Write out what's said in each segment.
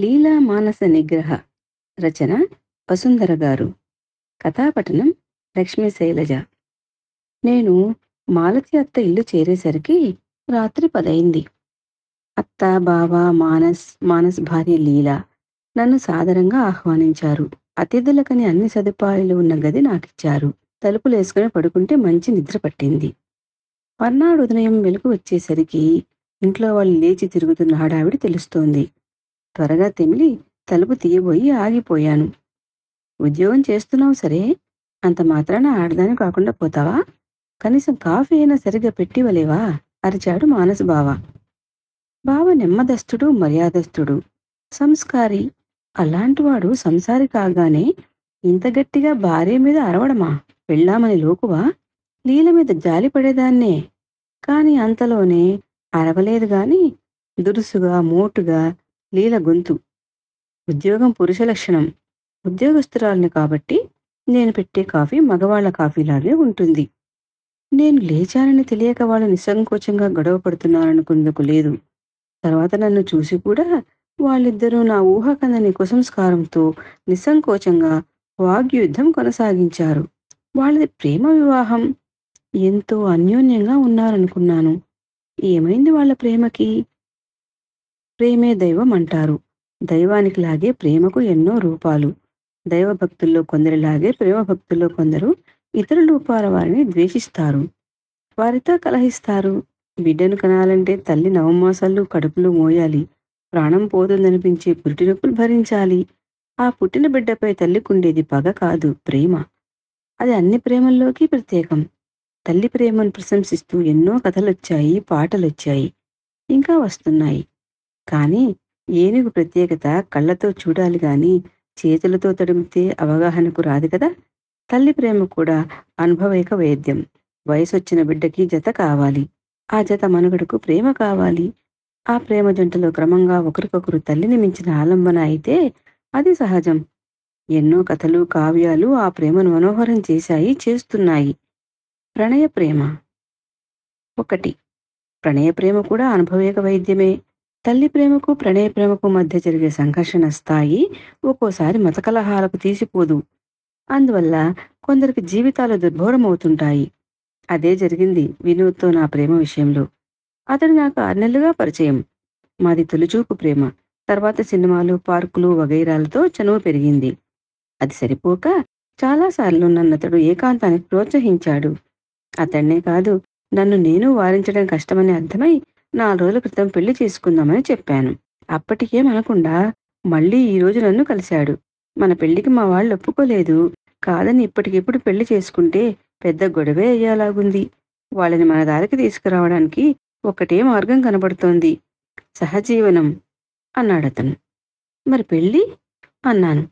లీలా మానస నిగ్రహ రచన వసుంధర గారు. కథాపఠనం లక్ష్మీ శైలజ. నేను మాలతి అత్త ఇల్లు చేరేసరికి రాత్రి పదైంది. అత్త బావ మానస్ మానస్ భార్య లీలా నన్ను సాదరంగా ఆహ్వానించారు. అతిథులకని అన్ని సదుపాయాలు ఉన్న గది నాకిచ్చారు. తలుపులేసుకుని పడుకుంటే మంచి నిద్ర పట్టింది. మర్నాడు ఉదయం వెలుగు వచ్చేసరికి ఇంట్లో వాళ్ళు లేచి తిరుగుతున్న హడావిడి తెలుస్తోంది. త్వరగా తెమిలి తలుపు తీయబోయి ఆగిపోయాను. ఉద్యోగం చేస్తున్నావు సరే అంత మాత్రాన ఆడదాని కాకుండా పోతావా? కనీసం కాఫీ అయినా సరిగ్గా పెట్టివలేవా అరిచాడు మానసు బావ. బావ నెమ్మదస్తుడు మర్యాదస్తుడు సంస్కారి. అలాంటివాడు సంసారి కాగానే ఇంత గట్టిగా భార్య మీద అరవడమా? వెళ్ళామని లోకువా? లీల మీద జాలి పడేదాన్నే. కాని అంతలోనే అరవలేదు గాని దురుసుగా మోటుగా లీల గొంతు. ఉద్యోగం పురుష లక్షణం. ఉద్యోగస్తురాలిని కాబట్టి నేను పెట్టే కాఫీ మగవాళ్ళ కాఫీలాగే ఉంటుంది. నేను లేచానని తెలియక వాళ్ళు నిస్సంకోచంగా గొడవ పడుతున్నారనుకుందుకు లేదు. తర్వాత నన్ను చూసి కూడా వాళ్ళిద్దరూ నా ఊహకందని కుసంస్కారంతో నిస్సంకోచంగా వాగ్యుద్ధం కొనసాగించారు. వాళ్ళది ప్రేమ వివాహం. ఎంతో అన్యోన్యంగా ఉన్నారనుకున్నాను. ఏమైంది వాళ్ళ ప్రేమకి? ప్రేమే దైవం అంటారు దైవానికి లాగే ప్రేమకు ఎన్నో రూపాలు. దైవభక్తుల్లో కొందరిలాగే ప్రేమ భక్తుల్లో కొందరు ఇతర రూపాల వారిని ద్వేషిస్తారు. వారితో కలహిస్తారు. బిడ్డను కనాలంటే తల్లి నవమాసాలు కడుపులు మోయాలి. ప్రాణం పోతుందనిపించే పురిటినొప్పులు భరించాలి. ఆ పుట్టిన బిడ్డపై తల్లికుండేది పగ కాదు ప్రేమ. అది అన్ని ప్రేమల్లోకి ప్రత్యేకం. తల్లి ప్రేమను ప్రశంసిస్తూ ఎన్నో కథలొచ్చాయి పాటలొచ్చాయి ఇంకా వస్తున్నాయి. కానీ ఏనుగు ప్రత్యేకత కళ్ళతో చూడాలి గాని చేతులతో తడిమితే అవగాహనకు రాదు కదా? తల్లి ప్రేమ కూడా అనుభవైక వైద్యం. వయసొచ్చిన బిడ్డకి జత కావాలి. ఆ జత మనుగడకు ప్రేమ కావాలి. ఆ ప్రేమ జంటలో క్రమంగా ఒకరికొకరు తల్లిని మించిన ఆలంబన అయితే అది సహజం. ఎన్నో కథలు కావ్యాలు ఆ ప్రేమను మనోహరం చేశాయి చేస్తున్నాయి. ప్రణయ ప్రేమ. ఒకటి. ప్రణయ ప్రేమ కూడా అనుభవేక వైద్యమే. తల్లి ప్రేమకు ప్రణయ ప్రేమకు మధ్య జరిగే సంఘర్షణ స్థాయి ఒక్కోసారి మతకలహాలకు తీసిపోదు. అందువల్ల కొందరికి జీవితాలు దుర్భోరమవుతుంటాయి. అదే జరిగింది వినోద్తో నా ప్రేమ విషయంలో. అతడు నాకు ఆరు నెలలుగా పరిచయం. మాది తొలిచూపు ప్రేమ. తర్వాత సినిమాలు పార్కులు వగైరాలతో చనువు పెరిగింది. అది సరిపోక చాలాసార్లు నన్నతడు ఏకాంతానికి ప్రోత్సహించాడు. అతన్నే కాదు నన్ను నేను వారించడం కష్టమని అర్థమై నాలుగు రోజుల క్రితం పెళ్ళి చేసుకుందామని చెప్పాను. అప్పటికేం అనకుండా మళ్ళీ ఈ రోజు నన్ను కలిశాడు. మన పెళ్ళికి మా వాళ్ళు ఒప్పుకోలేదు. కాదని ఇప్పటికిప్పుడు పెళ్ళి చేసుకుంటే పెద్ద గొడవే అయ్యేలాగుంది. వాళ్ళని మన దారికి తీసుకురావడానికి ఒకటే మార్గం కనబడుతోంది. సహజీవనం అన్నాడతను మరి పెళ్ళి? అన్నాను.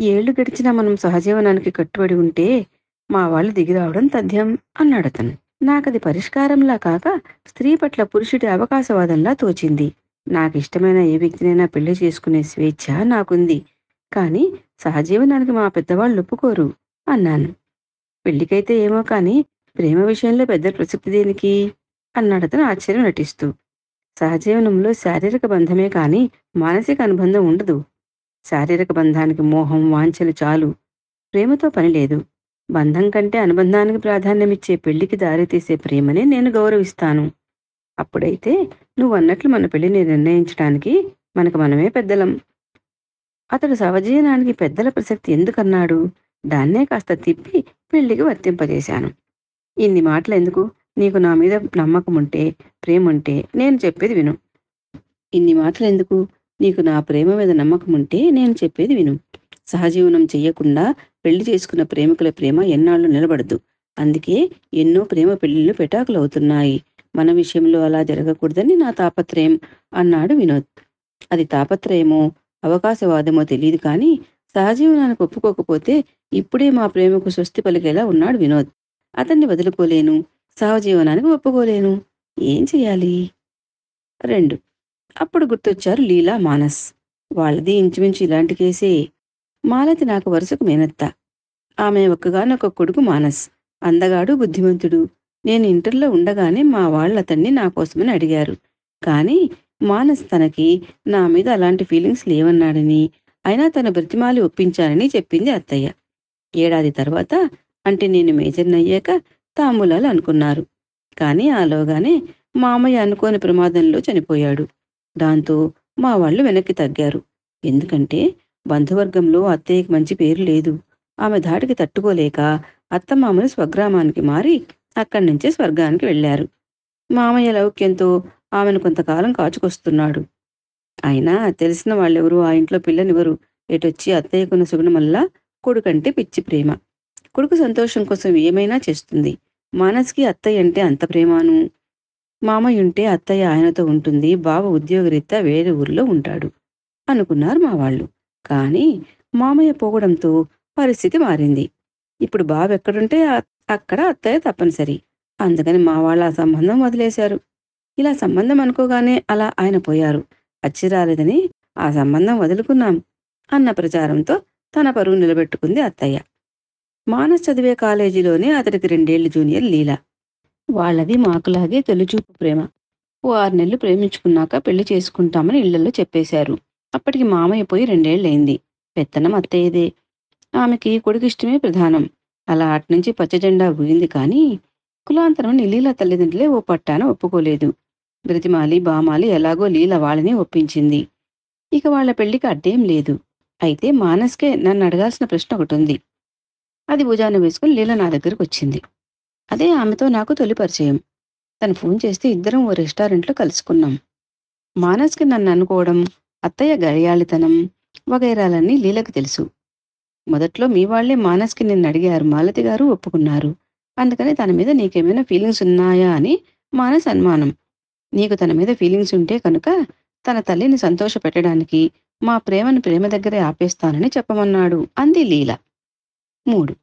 ఏళ్ళు గడిచినా మనం సహజీవనానికి కట్టుబడి ఉంటే మా వాళ్ళు దిగిరావడం తథ్యం అన్నాడతను నాకది పరిష్కారంలా కాక స్త్రీ పట్ల పురుషుడి అవకాశవాదంలా తోచింది. నాకిష్టమైన ఏ వ్యక్తినైనా పెళ్ళి చేసుకునే స్వేచ్ఛ నాకుంది. కానీ సహజీవనానికి మా పెద్దవాళ్ళు ఒప్పుకోరు అన్నాను. పెళ్ళికైతే ఏమో కానీ ప్రేమ విషయంలో పెద్ద ప్రసిద్ధి దేనికి? అన్నాడతను ఆశ్చర్యం నటిస్తూ. సహజీవనంలో శారీరక బంధమే కానీ మానసిక అనుబంధం ఉండదు. శారీరక బంధానికి మోహం వాంఛలు చాలు. ప్రేమతో పని లేదు. బంధం కంటే అనుబంధానికి ప్రాధాన్యమిచ్చే పెళ్ళికి దారితీసే ప్రేమనే నేను గౌరవిస్తాను. అప్పుడైతే నువ్వు అన్నట్లు మన పెళ్ళిని నిర్ణయించడానికి మనకు మనమే పెద్దలం. అతడు సవజీవనానికి పెద్దల ప్రసక్తి ఎందుకన్నాడు? దాన్నే కాస్త తిప్పి పెళ్ళికి వర్తింపజేశాను. ఇన్ని మాటలు ఎందుకు నీకు నా మీద నమ్మకం ఉంటే ప్రేమ ఉంటే నేను చెప్పేది విను. ఇన్ని మాటలు ఎందుకు నీకు నా ప్రేమ మీద నమ్మకం ఉంటే నేను చెప్పేది విను. సహజీవనం చేయకుండా పెళ్ళి చేసుకున్న ప్రేమికుల ప్రేమ ఎన్నాళ్ళు నిలబడదు. అందుకే ఎన్నో ప్రేమ పెళ్ళిళ్ళు పెటాకులు అవుతున్నాయి మన విషయంలో అలా జరగకూడదని నా తాపత్రయం అన్నాడు వినోద్. అది తాపత్రయమో అవకాశవాదమో తెలియదు కానీ సహజీవనానికి ఒప్పుకోకపోతే ఇప్పుడే మా ప్రేమకు స్వస్తి పలికేలా ఉన్నాడు వినోద్. అతన్ని వదులుకోలేను సహజీవనానికి ఒప్పుకోలేను. ఏం చేయాలి రెండు. అప్పుడు గుర్తొచ్చారు లీలా మానస్. వాళ్ళది ఇంచుమించు ఇలాంటి కేసే. మాలతి నాకు వరుసకు మేనత్త. ఆమె ఒక్కగానొక్క కొడుకు మానస్. అందగాడు బుద్ధిమంతుడు. నేను ఇంటర్లో ఉండగానే మా వాళ్ళు అతన్ని నా కోసమని అడిగారు. కానీ మానస్ తనకి నా మీద అలాంటి ఫీలింగ్స్ లేవన్నాడని అయినా తన బ్రతిమాలి ఒప్పించానని చెప్పింది అత్తయ్య. ఏడాది తర్వాత అంటే నేను మేజర్ని అయ్యాక తాంబూలాలు అనుకున్నారు. కానీ ఆలోగానే మామయ్య అనుకోని ప్రమాదంలో చనిపోయాడు. దాంతో మా వాళ్ళు వెనక్కి తగ్గారు. ఎందుకంటే బంధువర్గంలో అత్తయ్యకి మంచి పేరు లేదు. ఆమె ధాటికి తట్టుకోలేక అత్తమామలు స్వగ్రామానికి మారి అక్కడి నుంచే స్వర్గానికి వెళ్ళారు మామయ్య లౌక్యంతో ఆమెను కొంతకాలం కాచుకొస్తున్నాడు. అయినా తెలిసిన వాళ్ళెవరు ఆ ఇంట్లో పిల్లనివ్వరు. ఎటొచ్చి అత్తయ్యకున్న సుగుణమల్లా కొడుకంటే పిచ్చి ప్రేమ. కొడుకు సంతోషం కోసం ఏమైనా చేస్తుంది. మానస్కి అత్తయ్య అంటే అంత ప్రేమాను? మామయ్య ఉంటే అత్తయ్య ఆయనతో ఉంటుంది. బావ ఉద్యోగరీత్యా వేరే ఊరిలో ఉంటాడు. అనుకున్నారు మా వాళ్ళు కానీ మామయ్య పోవడంతో పరిస్థితి మారింది. ఇప్పుడు బాబు ఎక్కడుంటే అక్కడ అత్తయ్య తప్పనిసరి. అందుకని మా వాళ్ళ ఆ సంబంధం వదిలేశారు. ఇలా సంబంధం అనుకోగానే అలా ఆయన పోయారు. అచ్చి రాలేదని ఆ సంబంధం వదులుకున్నాం అన్న ప్రచారంతో తన పరువు నిలబెట్టుకుంది అత్తయ్య. మానస్ చదివే కాలేజీలోనే అతడికి రెండేళ్ళు జూనియర్ లీల. వాళ్ళది మాకులాగే తొలిచూపు ప్రేమ. ఓ ఆరు నెలలు ప్రేమించుకున్నాక పెళ్ళి చేసుకుంటామని ఇళ్ళలో చెప్పేశారు. అప్పటికి మామయ్య పోయి రెండేళ్ళయింది పెత్తనం అత్తయ్యదే. ఆమెకి కొడుకిష్టమే ప్రధానం. అలా అట్నుంచి పచ్చజెండా ఊగింది కానీ కులాంతరం లీల తల్లిదండ్రులే ఓ పట్టాన ఒప్పుకోలేదు. బ్రతిమాలి బామాలి ఎలాగో లీల వాళ్ళని ఒప్పించింది. ఇక వాళ్ళ పెళ్ళికి అడ్డేం లేదు. అయితే మానస్కే నన్ను అడగాల్సిన ప్రశ్న ఒకటి ఉంది అది భుజాన వేసుకుని లీల నా దగ్గరకు వచ్చింది. అదే ఆమెతో నాకు తొలి పరిచయం. తను ఫోన్ చేస్తే ఇద్దరం ఓ రెస్టారెంట్లో కలుసుకున్నాం. మానస్కి నన్ను అనుకోవడం అత్తయ్య గడియాళితనం వగైరాలన్నీ లీలకు తెలుసు. మొదట్లో మీ వాళ్ళే మానస్కి నిన్ను అడిగారు. మాలతి గారు ఒప్పుకున్నారు. అందుకని తన మీద నీకేమైనా ఫీలింగ్స్ ఉన్నాయా అని మానస్ అనుమానం. నీకు తన మీద ఫీలింగ్స్ ఉంటే కనుక తన తల్లిని సంతోష పెట్టడానికి మా ప్రేమను ప్రేమ దగ్గరే ఆపేస్తానని చెప్పమన్నాడు అంది లీల. మూడు.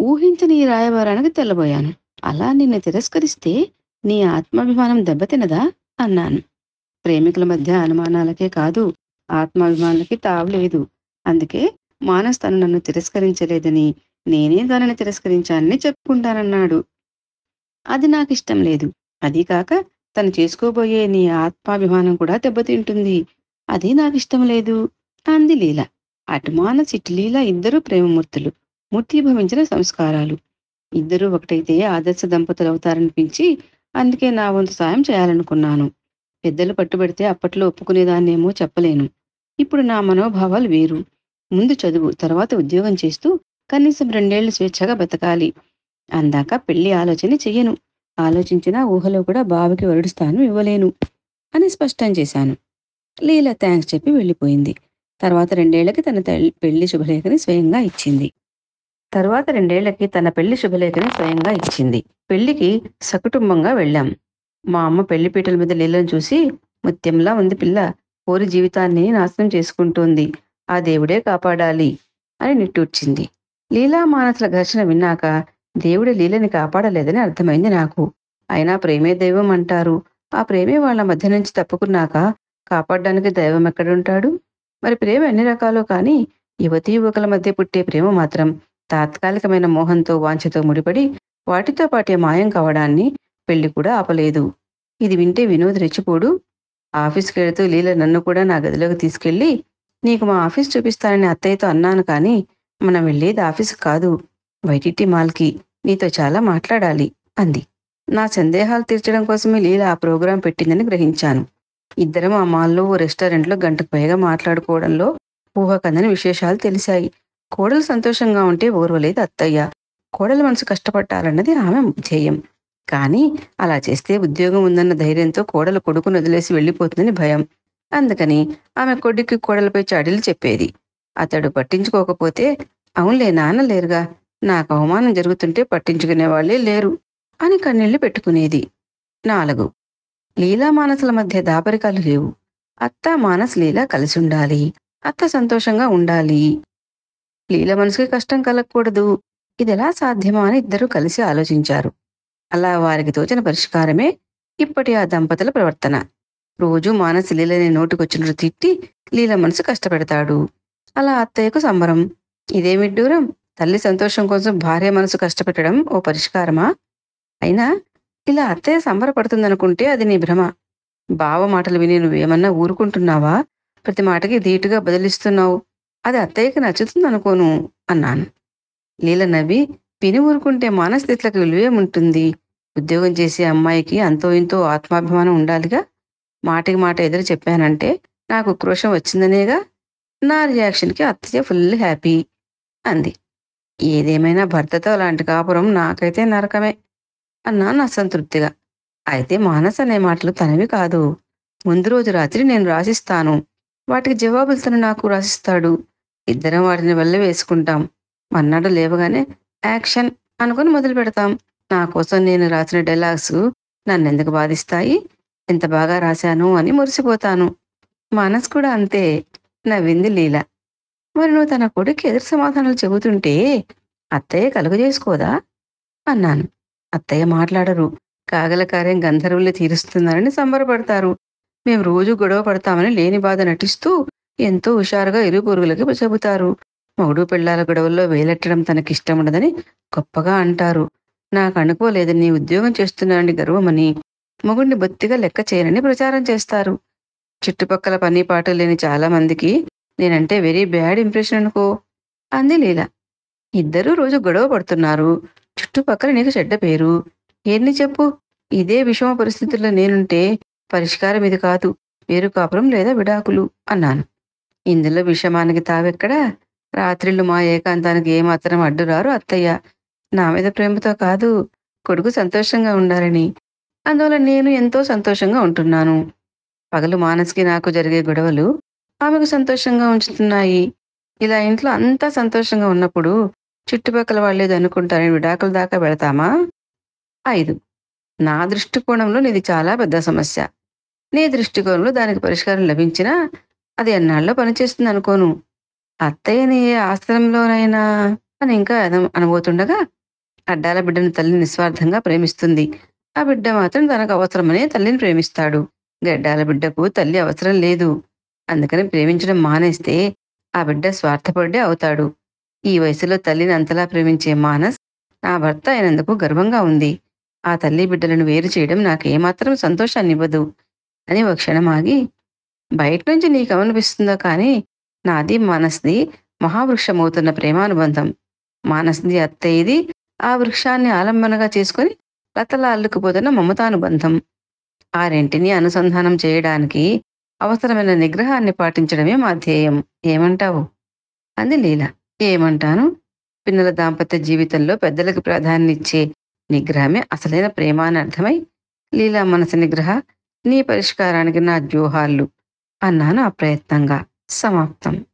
ఊహించని ఈ రాయబారానికి తెల్లబోయాను. అలా నిన్ను తిరస్కరిస్తే నీ ఆత్మాభిమానం దెబ్బతినదా? అన్నాను. ప్రేమికుల మధ్య అనుమానాలకే కాదు ఆత్మాభిమానాలకి తావులేదు అందుకే మానస్ తను నన్ను తిరస్కరించలేదని నేనే తనని తిరస్కరించానని చెప్పుకుంటానన్నాడు. అది నాకు ఇష్టం లేదు. అది కాక తను చేసుకోబోయే నీ ఆత్మాభిమానం కూడా దెబ్బతింటుంది. అది నాకు ఇష్టం లేదు. అంది లీల. అటుమాన మానస్ ఇద్దరు లీల ఇద్దరూ ప్రేమమూర్తులు. మూర్తిభవించిన సంస్కారాలు. ఇద్దరూ ఒకటైతే ఆదర్శ దంపతులు అవుతారనిపించి అందుకే నా వంతు సాయం చేయాలనుకున్నాను. పెద్దలు పట్టుబడితే అప్పట్లో ఒప్పుకునేదాన్నేమో చెప్పలేను. ఇప్పుడు నా మనోభావాలు వేరు. ముందు చదువు తర్వాత ఉద్యోగం చేస్తూ కనీసం రెండేళ్ళు స్వేచ్ఛగా బతకాలి. అందాక పెళ్ళి ఆలోచన చెయ్యను. ఆలోచించినా ఊహలో కూడా బావకి వరుడు స్థానం ఇవ్వలేను అని స్పష్టం చేశాను. లీల థ్యాంక్స్ చెప్పి వెళ్ళిపోయింది. తర్వాత రెండేళ్ళకి తన పెళ్ళి శుభలేఖని స్వయంగా ఇచ్చింది. తర్వాత రెండేళ్ళకి తన పెళ్ళి శుభలేఖని స్వయంగా ఇచ్చింది. పెళ్ళికి సకుటుంబంగా వెళ్ళాం. మా అమ్మ పెళ్ళి పీటల మీద లీలను చూసి ముత్యంలా ఉంది పిల్ల. కోరి జీవితాన్ని నాశనం చేసుకుంటోంది. ఆ దేవుడే కాపాడాలి అని నిట్టూర్చింది. లీలా మానసుల ఘర్షణ విన్నాక దేవుడి లీలని కాపాడలేదని అర్థమైంది నాకు. అయినా ప్రేమే దైవం అంటారు. ఆ ప్రేమే వాళ్ళ మధ్య నుంచి తప్పుకున్నాక కాపాడడానికి దైవం ఎక్కడుంటాడు? మరి ప్రేమ ఎన్ని రకాలో కానీ యువతీ యువకుల మధ్య పుట్టే ప్రేమ మాత్రం తాత్కాలికమైన మోహంతో వాంఛతో ముడిపడి వాటితో పాటే మాయం కావడాన్ని పెళ్ళి కూడా ఆపలేదు. ఇది వింటే వినోద్ రెచ్చిపోడు. ఆఫీస్కి వెళుతూ లీల నన్ను కూడా నా గదిలోకి తీసుకెళ్ళి నీకు మా ఆఫీస్ చూపిస్తానని అత్తయ్యతో అన్నాను కానీ మనం వెళ్ళేది ఆఫీస్ కాదు. వైటిటి మాల్కి. నీతో చాలా మాట్లాడాలి అంది. నా సందేహాలు తీర్చడం కోసమే లీల ఆ ప్రోగ్రాం పెట్టిందని గ్రహించాను. ఇద్దరం ఆ మాల్లో ఓ రెస్టారెంట్లో గంటకు పైగా మాట్లాడుకోవడంలో ఊహకందని విశేషాలు తెలిసాయి. కోడలు సంతోషంగా ఉంటే ఓర్వలేదు అత్తయ్య. కోడల మనసు కష్టపట్టాలన్నది ఆమె ధ్యేయం కానీ అలా చేస్తే ఉద్యోగం ఉందన్న ధైర్యంతో కోడలు కొడుకును వదిలేసి వెళ్ళిపోతుందని భయం. అందుకని ఆమె కొడుక్కి కోడలపై చాడీలు చెప్పేది. అతడు పట్టించుకోకపోతే అవునులే నాన్న లేరుగా నాకు అవమానం జరుగుతుంటే పట్టించుకునే వాళ్ళే లేరు అని కన్నీళ్ళు పెట్టుకునేది. నాలుగు. లీలా మానసుల మధ్య దాపరికాలు లేవు. అత్త మానస్ లీలా కలిసి ఉండాలి. అత్త సంతోషంగా ఉండాలి. లీల మనసుకి కష్టం కలగకూడదు. ఇది ఎలా సాధ్యమా అని ఇద్దరూ కలిసి ఆలోచించారు. అలా వారికి తోచిన పరిష్కారమే ఇప్పటి ఆ దంపతుల ప్రవర్తన. రోజు మానసి లీలని నోటికొచ్చినట్టు తిట్టి లీల మనసు కష్టపెడతాడు. అలా అత్తయ్యకు సంబరం. ఇదే విడ్డూరం తల్లి సంతోషం కోసం భార్య మనసు కష్టపెట్టడం ఓ పరిష్కారమా? అయినా ఇలా అత్తయ్య సంబరపడుతుందనుకుంటే అది నీ భ్రమ. బావ మాటలు విని నువ్వేమన్నా ఊరుకుంటున్నావా? ప్రతి మాటకి ధీటుగా బదిలిస్తున్నావు. అది అత్తయ్యకి నచ్చుతుంది అనుకోను అన్నాను. లీల నవ్వి విని ఊరుకుంటే మానస్థితులకు విలువేముంటుంది? ఉద్యోగం చేసే అమ్మాయికి అంతో ఇంతో ఆత్మాభిమానం ఉండాలిగా. మాటికి మాట ఎదురు చెప్పానంటే నాకు క్రోషం వచ్చిందనేగా నా రియాక్షన్కి అత్తయ్య ఫుల్ హ్యాపీ అంది. ఏదేమైనా భర్తతో అలాంటి కాపురం నాకైతే నరకమే అన్నాను అసంతృప్తిగా అయితే మానస్ అనే మాటలు తనవి కాదు. ముందు రోజు రాత్రి నేను రాసిస్తాను. వాటికి జవాబులు తను నాకు రాసిస్తాడు. ఇద్దరం వాటిని వల్ల వేసుకుంటాం మన్నాడు లేవగానే యాక్షన్ అనుకుని మొదలు పెడతాం నా కోసం నేను రాసిన డైలాగ్స్ నన్ను ఎందుకు బాధిస్తాయి? ఎంత బాగా రాశాను అని మురిసిపోతాను. మనసు కూడా అంతే నవ్వింది లీల. మరి నువ్వు తన కొడుకు ఎదురు సమాధానాలు చెబుతుంటే అత్తయ్య కలుగు చేసుకోదా? అన్నాను. అత్తయ్య మాట్లాడరు. కాగల కార్యం గంధర్వులు తీరుస్తున్నారని సంబరపడతారు. మేము రోజు గొడవ పడతామని లేని బాధ నటిస్తూ ఎంతో హుషారుగా ఇరు పొరుగులకి చెబుతారు. మొగుడు పిల్లల గొడవల్లో వేలెట్టడం తనకిష్టం ఉండదని గొప్పగా అంటారు. నాకు అనుకోలేదు నీ ఉద్యోగం చేస్తున్నానని గర్వమని మొగుడిని బొత్తిగా లెక్క చేయనని ప్రచారం చేస్తారు. చుట్టుపక్కల పని పాట లేని చాలా మందికి నేనంటే వెరీ బ్యాడ్ ఇంప్రెషన్ అనుకో అంది లీల. ఇద్దరూ రోజు గొడవ పడుతున్నారు. చుట్టుపక్కల నీకు చెడ్డ పేరు. ఎన్ని చెప్పు? ఇదే విషమ పరిస్థితుల్లో నేనుంటే పరిష్కారం ఇది కాదు వేరు కాపురం లేదా విడాకులు అన్నాను. ఇందులో విషమానికి తావెక్కడా? రాత్రిళ్ళు మా ఏకాంతానికి ఏమాత్రం అడ్డురారు అత్తయ్య. నా మీద ప్రేమతో కాదు కొడుకు సంతోషంగా ఉండాలని. అందువల్ల నేను ఎంతో సంతోషంగా ఉంటున్నాను. పగలు మానసికి నాకు జరిగే గొడవలు ఆమెకు సంతోషంగా ఉంచుతున్నాయి. ఇలా ఇంట్లో అంతా సంతోషంగా ఉన్నప్పుడు చుట్టుపక్కల వాళ్ళేది అనుకుంటారని విడాకుల దాకా వెళతామా ఐదు. నా దృష్టికోణంలో ఇది చాలా పెద్ద సమస్య. నీ దృష్టికోణంలో దానికి పరిష్కారం లభించినా అది ఎన్నాళ్ళలో పనిచేస్తుంది అనుకోను. అత్తయ్యని ఏ ఆశ్రమంలోనైనా అని ఇంకా అనబోతుండగా అడ్డాల బిడ్డను తల్లి నిస్వార్థంగా ప్రేమిస్తుంది. ఆ బిడ్డ మాత్రం తనకు అవసరమనే తల్లిని ప్రేమిస్తాడు. గడ్డాల బిడ్డకు తల్లి అవసరం లేదు. అందుకని ప్రేమించడం మానేస్తే ఆ బిడ్డ స్వార్థపడ్డే అవుతాడు. ఈ వయసులో తల్లిని అంతలా ప్రేమించే మానస్ నా భర్త అయినందుకు గర్వంగా ఉంది. ఆ తల్లి బిడ్డలను వేరు చేయడం నాకు ఏమాత్రం సంతోషాన్ని ఇవ్వదు. అని ఒక క్షణం ఆగి బయట నుంచి నీకు అనిపిస్తుందో కానీ నాది మానస్ది మహావృక్షమవుతున్న ప్రేమానుబంధం. మానస్ది అత్తయ్యది ఆ వృక్షాన్ని ఆలంబనగా చేసుకొని లతలా అల్లుకుపోతున్న మమతానుబంధం. ఆ రెంటిని అనుసంధానం చేయడానికి అవసరమైన నిగ్రహాన్ని పాటించడమే మా ధ్యేయం. ఏమంటావు? అంది లీల. ఏమంటాను? పిల్లల దాంపత్య జీవితంలో పెద్దలకు ప్రాధాన్యచ్చే నిగ్రహమే అసలైన ప్రేమ అని అర్థమై లీలా మనసు నిగ్రహ నీ పరిష్కారానికి నా వ్యూహాలు అన్నాను అప్రయత్నంగా. సమాప్తం.